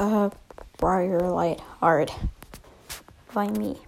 uh, Briarlight Hard by me.